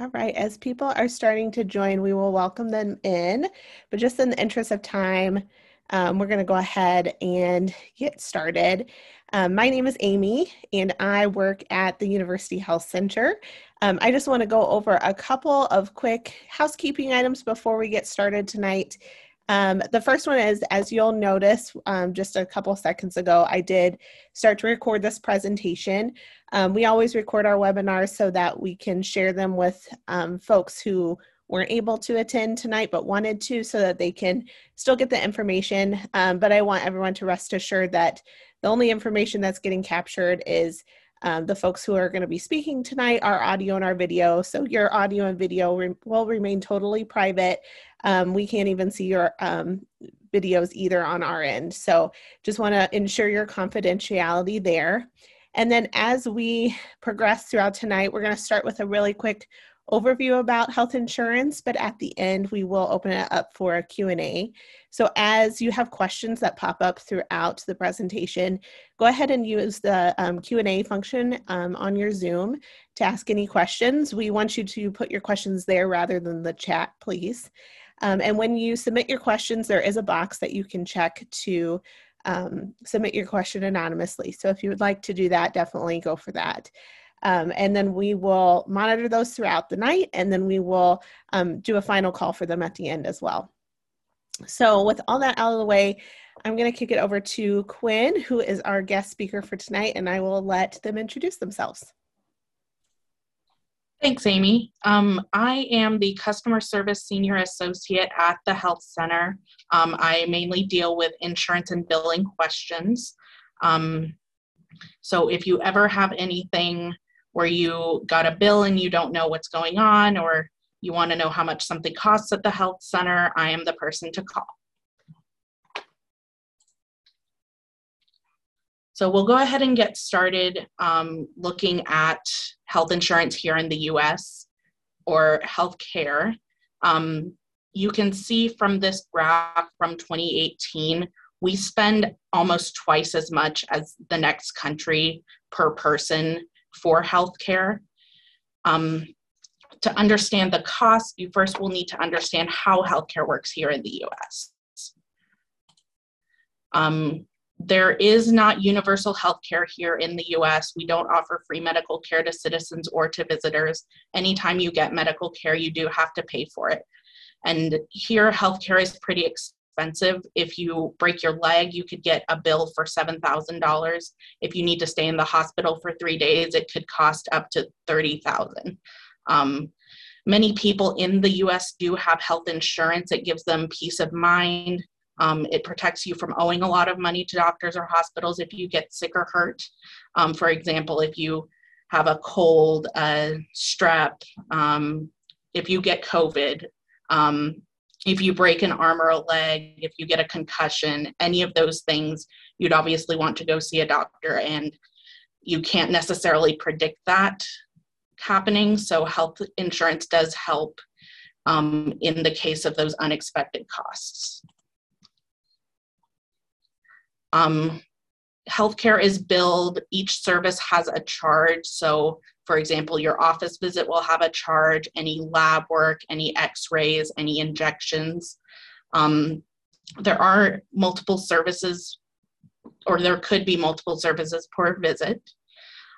All right, as people are starting to join, we will welcome them in. But just in the interest of time, um, we're going to go ahead and get started. Um, my name is Amy, and I work at the University Health Center. Um, I just want to go over a couple of quick housekeeping items before we get started tonight. Um, the first one is, as you'll notice um, just a couple seconds ago, I did start to record this presentation. Um, we always record our webinars so that we can share them with um, folks who weren't able to attend tonight but wanted to so that they can still get the information. Um, but I want everyone to rest assured that the only information that's getting captured is um, the folks who are going to be speaking tonight, are audio and our video. So your audio and video re- will remain totally private. Um, we can't even see your um, videos either on our end. So just want to ensure your confidentiality there. And then as we progress throughout tonight, we're going to start with a really quick overview about health insurance, but at the end we will open it up for a Q&A. So as you have questions that pop up throughout the presentation, go ahead and use the um, Q&A function um, on your Zoom to ask any questions. We want you to put your questions there rather than the chat, please. Um, and when you submit your questions, there is a box that you can check to um, submit your question anonymously. So if you would like to do that, definitely go for that. Um, and then we will monitor those throughout the night, and then we will um, do a final call for them at the end as well. So, with all that out of the way, I'm going to kick it over to Quinn, who is our guest speaker for tonight, and I will let them introduce themselves. Thanks, Amy. Um, I am the Customer Service Senior Associate at the Health Center. Um, I mainly deal with insurance and billing questions. Um, so if you ever have anything where you got a bill and you don't know what's going on, or you want to know how much something costs at the Health Center, I am the person to call. So we'll go ahead and get started um, looking at health insurance here in the US or healthcare. Um, you can see from this graph from 2018, we spend almost twice as much as the next country per person for healthcare. Um, to understand the cost, you first will need to understand how healthcare works here in the US. Um, there is not universal health care here in the US. We don't offer free medical care to citizens or to visitors. Anytime you get medical care, you do have to pay for it. And here, healthcare is pretty expensive. If you break your leg, you could get a bill for $7,000. If you need to stay in the hospital for three days, it could cost up to 30,000. Um, many people in the US do have health insurance. It gives them peace of mind. Um, it protects you from owing a lot of money to doctors or hospitals if you get sick or hurt. Um, for example, if you have a cold, a strep, um, if you get COVID, um, if you break an arm or a leg, if you get a concussion, any of those things, you'd obviously want to go see a doctor, and you can't necessarily predict that happening. So, health insurance does help um, in the case of those unexpected costs. Um, healthcare is billed, each service has a charge. So, for example, your office visit will have a charge, any lab work, any x rays, any injections. Um, there are multiple services, or there could be multiple services per visit.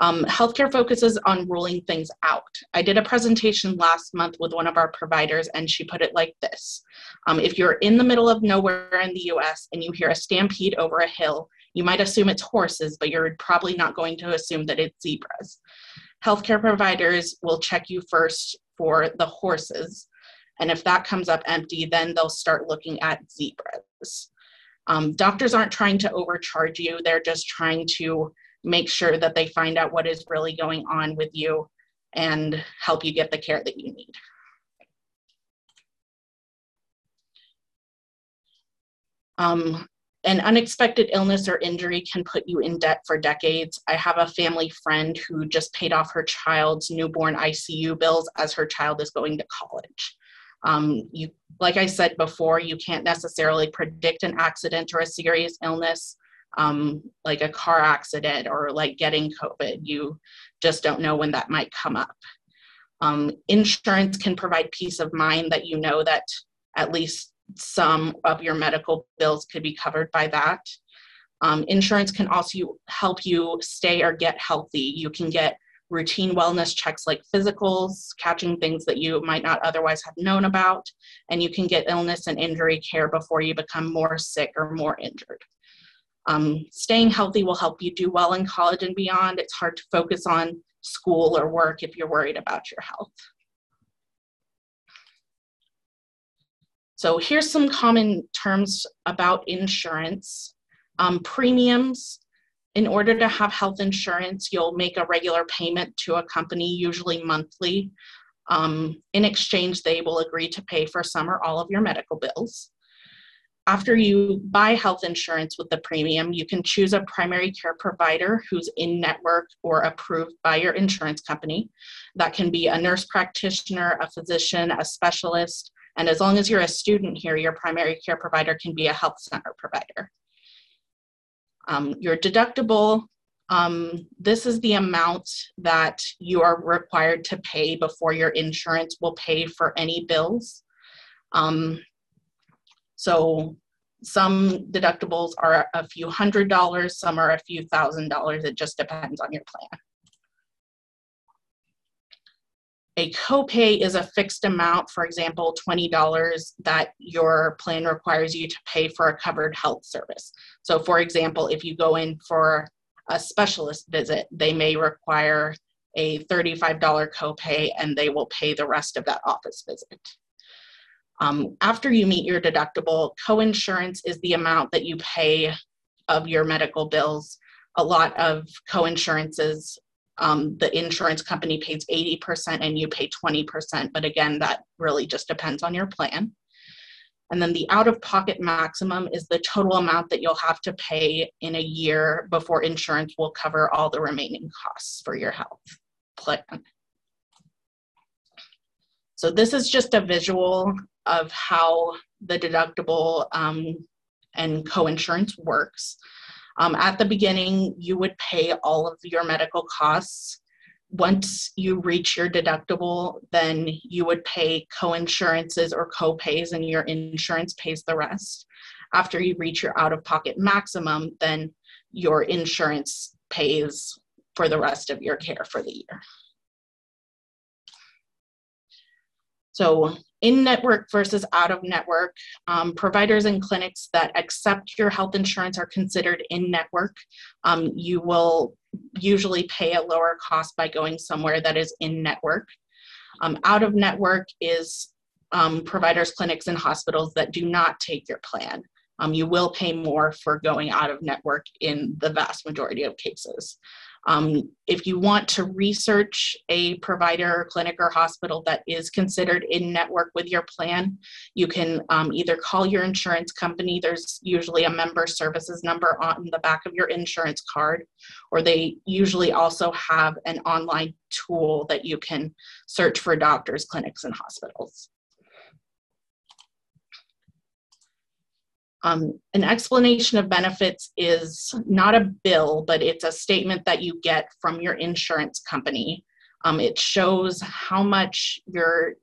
Um, healthcare focuses on ruling things out. I did a presentation last month with one of our providers, and she put it like this um, If you're in the middle of nowhere in the US and you hear a stampede over a hill, you might assume it's horses, but you're probably not going to assume that it's zebras. Healthcare providers will check you first for the horses. And if that comes up empty, then they'll start looking at zebras. Um, doctors aren't trying to overcharge you, they're just trying to make sure that they find out what is really going on with you and help you get the care that you need. Um, an unexpected illness or injury can put you in debt for decades. I have a family friend who just paid off her child's newborn ICU bills as her child is going to college. Um, you, like I said before, you can't necessarily predict an accident or a serious illness, um, like a car accident or like getting COVID. You just don't know when that might come up. Um, insurance can provide peace of mind that you know that at least some of your medical bills could be covered by that. Um, insurance can also help you stay or get healthy. You can get routine wellness checks like physicals, catching things that you might not otherwise have known about, and you can get illness and injury care before you become more sick or more injured. Um, staying healthy will help you do well in college and beyond. It's hard to focus on school or work if you're worried about your health. So here's some common terms about insurance. Um, premiums, in order to have health insurance, you'll make a regular payment to a company, usually monthly. Um, in exchange, they will agree to pay for some or all of your medical bills. After you buy health insurance with the premium, you can choose a primary care provider who's in network or approved by your insurance company. That can be a nurse practitioner, a physician, a specialist, and as long as you're a student here, your primary care provider can be a health center provider. Um, your deductible, um, this is the amount that you are required to pay before your insurance will pay for any bills. Um, so some deductibles are a few hundred dollars, some are a few thousand dollars. It just depends on your plan. A copay is a fixed amount, for example, $20 that your plan requires you to pay for a covered health service. So, for example, if you go in for a specialist visit, they may require a $35 copay and they will pay the rest of that office visit. Um, after you meet your deductible, coinsurance is the amount that you pay of your medical bills. A lot of coinsurances um, the insurance company pays 80% and you pay 20%. But again, that really just depends on your plan. And then the out of pocket maximum is the total amount that you'll have to pay in a year before insurance will cover all the remaining costs for your health plan. So this is just a visual of how the deductible um, and coinsurance works. Um, at the beginning, you would pay all of your medical costs. Once you reach your deductible, then you would pay co-insurances or co-pays and your insurance pays the rest. After you reach your out-of-pocket maximum, then your insurance pays for the rest of your care for the year. So in network versus out of network, um, providers and clinics that accept your health insurance are considered in network. Um, you will usually pay a lower cost by going somewhere that is in network. Um, out of network is um, providers, clinics, and hospitals that do not take your plan. Um, you will pay more for going out of network in the vast majority of cases. Um, if you want to research a provider, clinic, or hospital that is considered in network with your plan, you can um, either call your insurance company. There's usually a member services number on the back of your insurance card, or they usually also have an online tool that you can search for doctors, clinics, and hospitals. Um, an explanation of benefits is not a bill, but it's a statement that you get from your insurance company. Um, it shows how much your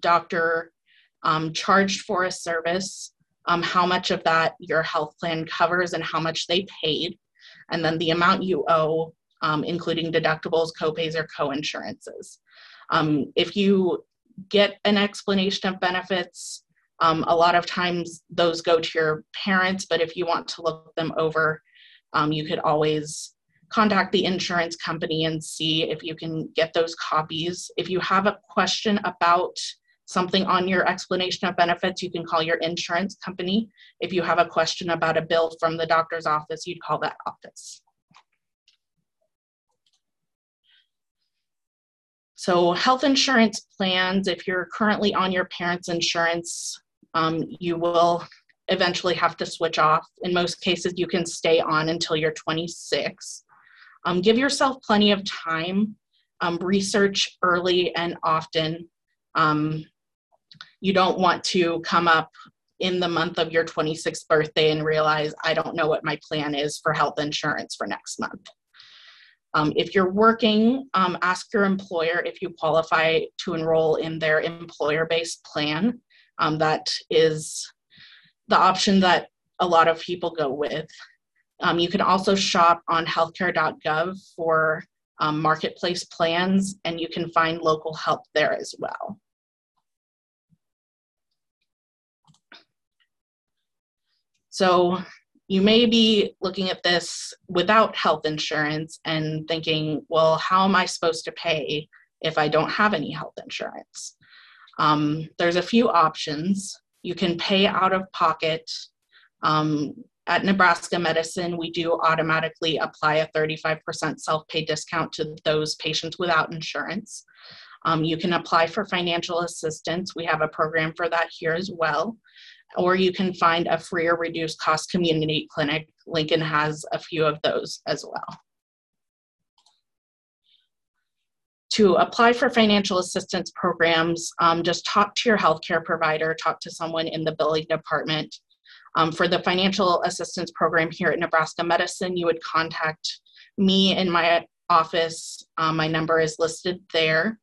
doctor um, charged for a service, um, how much of that your health plan covers, and how much they paid, and then the amount you owe, um, including deductibles, copays, or co-insurances. Um, if you get an explanation of benefits, um, a lot of times those go to your parents, but if you want to look them over, um, you could always contact the insurance company and see if you can get those copies. If you have a question about something on your explanation of benefits, you can call your insurance company. If you have a question about a bill from the doctor's office, you'd call that office. So, health insurance plans, if you're currently on your parents' insurance, um, you will eventually have to switch off. In most cases, you can stay on until you're 26. Um, give yourself plenty of time. Um, research early and often. Um, you don't want to come up in the month of your 26th birthday and realize I don't know what my plan is for health insurance for next month. Um, if you're working, um, ask your employer if you qualify to enroll in their employer based plan. Um, that is the option that a lot of people go with. Um, you can also shop on healthcare.gov for um, marketplace plans, and you can find local help there as well. So you may be looking at this without health insurance and thinking, well, how am I supposed to pay if I don't have any health insurance? Um, there's a few options. You can pay out of pocket. Um, at Nebraska Medicine, we do automatically apply a 35% self pay discount to those patients without insurance. Um, you can apply for financial assistance. We have a program for that here as well. Or you can find a free or reduced cost community clinic. Lincoln has a few of those as well. To apply for financial assistance programs, um, just talk to your healthcare provider, talk to someone in the billing department. Um, for the financial assistance program here at Nebraska Medicine, you would contact me in my office. Um, my number is listed there.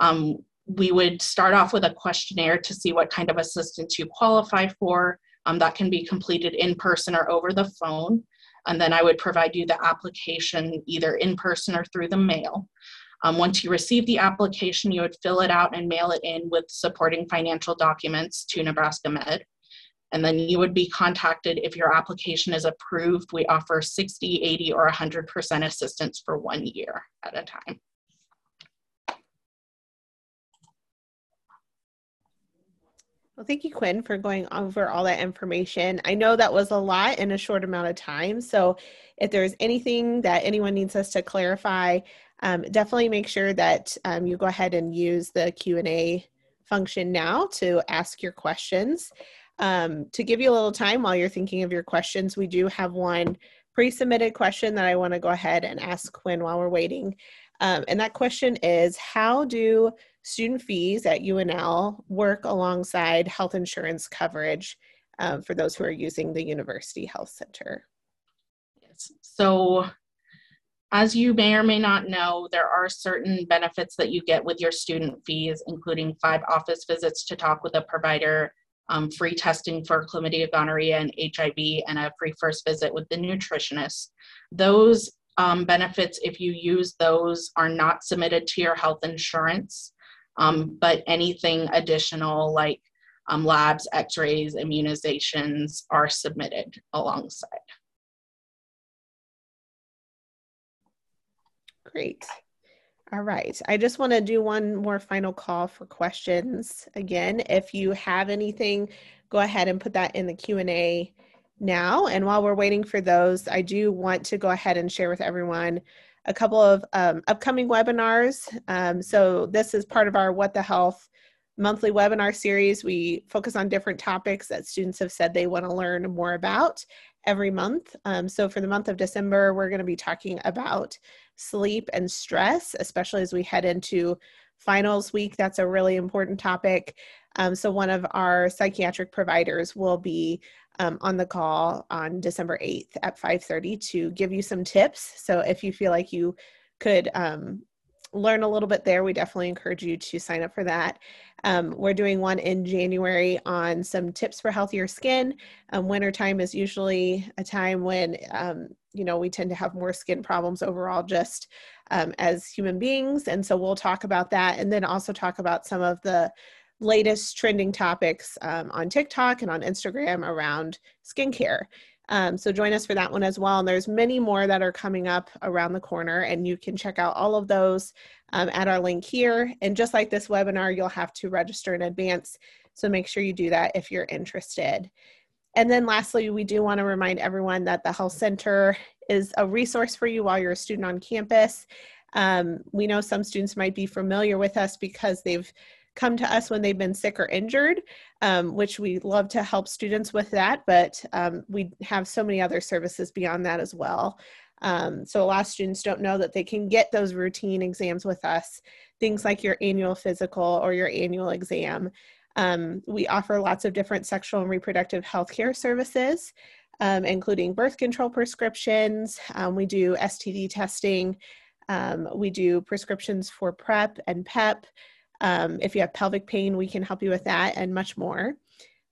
Um, we would start off with a questionnaire to see what kind of assistance you qualify for. Um, that can be completed in person or over the phone. And then I would provide you the application either in person or through the mail. Um, once you receive the application, you would fill it out and mail it in with supporting financial documents to Nebraska Med. And then you would be contacted if your application is approved. We offer 60, 80, or 100% assistance for one year at a time. Well, thank you, Quinn, for going over all that information. I know that was a lot in a short amount of time. So, if there's anything that anyone needs us to clarify, um, definitely make sure that um, you go ahead and use the Q&A function now to ask your questions. Um, to give you a little time while you're thinking of your questions, we do have one pre-submitted question that I want to go ahead and ask Quinn while we're waiting. Um, and that question is, how do student fees at UNL work alongside health insurance coverage um, for those who are using the University Health Center? Yes. So as you may or may not know, there are certain benefits that you get with your student fees, including five office visits to talk with a provider, um, free testing for chlamydia, gonorrhea, and HIV, and a free first visit with the nutritionist. Those um, benefits, if you use those, are not submitted to your health insurance, um, but anything additional like um, labs, x rays, immunizations are submitted alongside. Great. All right. I just want to do one more final call for questions. Again, if you have anything, go ahead and put that in the Q&A now. And while we're waiting for those, I do want to go ahead and share with everyone a couple of um, upcoming webinars. Um, so this is part of our What the Health monthly webinar series. We focus on different topics that students have said they want to learn more about every month. Um, so for the month of December, we're going to be talking about sleep and stress, especially as we head into finals week. That's a really important topic. Um, so one of our psychiatric providers will be um, on the call on December 8th at 5:30 to give you some tips. So if you feel like you could um, learn a little bit there, we definitely encourage you to sign up for that. Um, we're doing one in January on some tips for healthier skin. Um, wintertime is usually a time when, um, you know, we tend to have more skin problems overall just um, as human beings. And so we'll talk about that and then also talk about some of the latest trending topics um, on TikTok and on Instagram around skincare. Um, so join us for that one as well. And there's many more that are coming up around the corner, and you can check out all of those um, at our link here. And just like this webinar, you'll have to register in advance. So make sure you do that if you're interested. And then lastly, we do want to remind everyone that the Health Center is a resource for you while you're a student on campus. Um, we know some students might be familiar with us because they've come to us when they've been sick or injured, um, which we love to help students with that, but um, we have so many other services beyond that as well. Um, so a lot of students don't know that they can get those routine exams with us, things like your annual physical or your annual exam. Um, we offer lots of different sexual and reproductive health care services. um, including birth control prescriptions. Um, we do STD testing. We do prescriptions for PrEP and PEP. Um, if you have pelvic pain, we can help you with that and much more.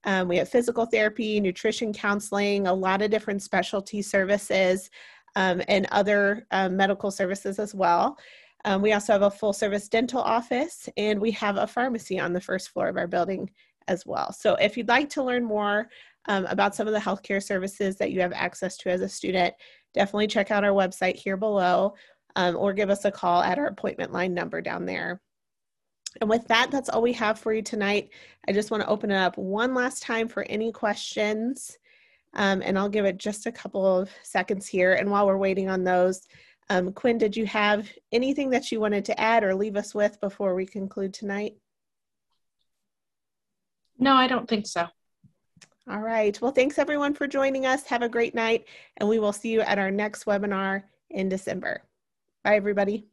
Um, we have physical therapy, nutrition counseling, a lot of different specialty services, um, and other medical services as well. Um, we also have a full service dental office and we have a pharmacy on the first floor of our building as well. So if you'd like to learn more um, about some of the healthcare services that you have access to as a student, definitely check out our website here below um, or give us a call at our appointment line number down there. And with that, that's all we have for you tonight. I just want to open it up one last time for any questions. Um, and I'll give it just a couple of seconds here. And while we're waiting on those, um, Quinn, did you have anything that you wanted to add or leave us with before we conclude tonight? No, I don't think so. All right. Well, thanks everyone for joining us. Have a great night, and we will see you at our next webinar in December. Bye, everybody.